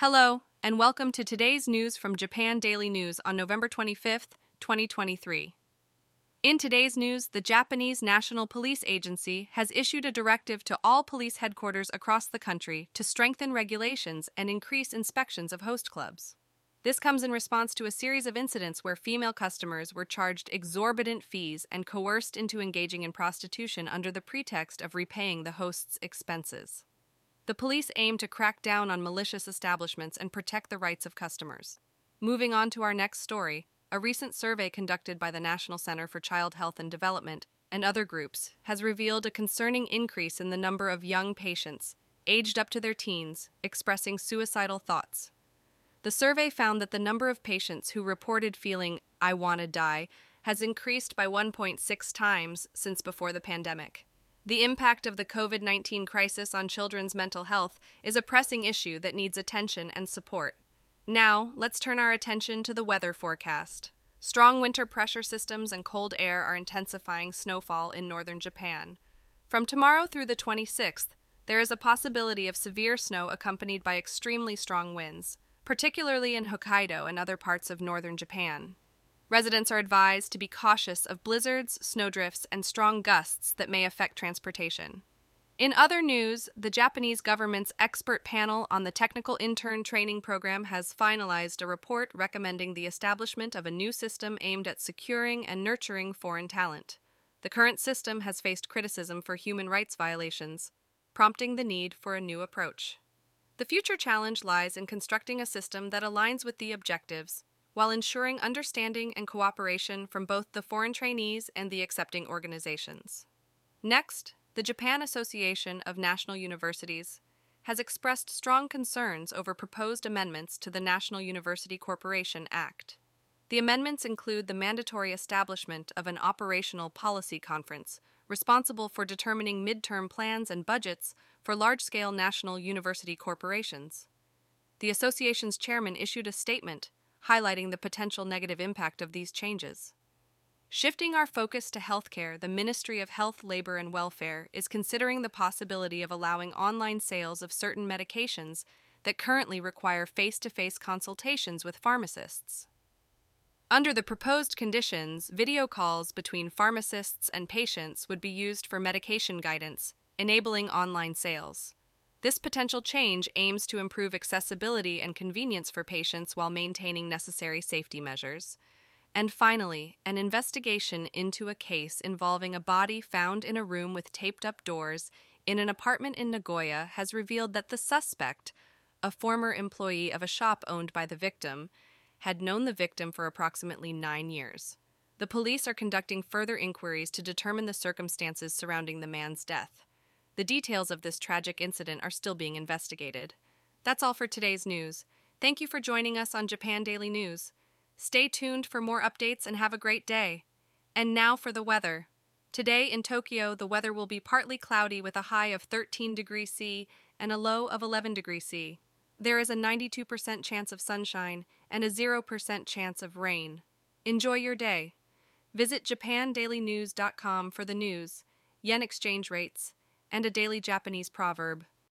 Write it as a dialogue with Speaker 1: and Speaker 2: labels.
Speaker 1: Hello, and welcome to today's news from Japan Daily News on November 25th, 2023. In today's news, the Japanese National Police Agency has issued a directive to all police headquarters across the country to strengthen regulations and increase inspections of host clubs. This comes in response to a series of incidents where female customers were charged exorbitant fees and coerced into engaging in prostitution under the pretext of repaying the host's expenses. The police aim to crack down on malicious establishments and protect the rights of customers. Moving on to our next story, a recent survey conducted by the National Center for Child Health and Development and other groups has revealed a concerning increase in the number of young patients, aged up to their teens, expressing suicidal thoughts. The survey found that the number of patients who reported feeling, I want to die, has increased by 1.6 times since before the pandemic. The impact of the COVID 19 crisis on children's mental health is a pressing issue that needs attention and support. Now, let's turn our attention to the weather forecast. Strong winter pressure systems and cold air are intensifying snowfall in northern Japan. From tomorrow through the 26th, there is a possibility of severe snow accompanied by extremely strong winds, particularly in Hokkaido and other parts of northern Japan. Residents are advised to be cautious of blizzards, snowdrifts, and strong gusts that may affect transportation. In other news, the Japanese government's expert panel on the technical intern training program has finalized a report recommending the establishment of a new system aimed at securing and nurturing foreign talent. The current system has faced criticism for human rights violations, prompting the need for a new approach. The future challenge lies in constructing a system that aligns with the objectives while ensuring understanding and cooperation from both the foreign trainees and the accepting organizations. Next, the Japan Association of National Universities has expressed strong concerns over proposed amendments to the National University Corporation Act. The amendments include the mandatory establishment of an operational policy conference responsible for determining midterm plans and budgets for large scale national university corporations. The association's chairman issued a statement highlighting the potential negative impact of these changes. Shifting our focus to healthcare, the Ministry of Health, Labor, and Welfare is considering the possibility of allowing online sales of certain medications that currently require face to face consultations with pharmacists. Under the proposed conditions, video calls between pharmacists and patients would be used for medication guidance, enabling online sales. This potential change aims to improve accessibility and convenience for patients while maintaining necessary safety measures. And finally, an investigation into a case involving a body found in a room with taped up doors in an apartment in Nagoya has revealed that the suspect, a former employee of a shop owned by the victim, had known the victim for approximately nine years. The police are conducting further inquiries to determine the circumstances surrounding the man's death. The details of this tragic incident are still being investigated. That's all for today's news. Thank you for joining us on Japan Daily News. Stay tuned for more updates and have a great day. And now for the weather. Today in Tokyo, the weather will be partly cloudy with a high of 13 degrees C and a low of 11 degrees C. There is a 92% chance of sunshine and a 0% chance of rain. Enjoy your day. Visit japandailynews.com for the news, yen exchange rates, and a daily Japanese proverb.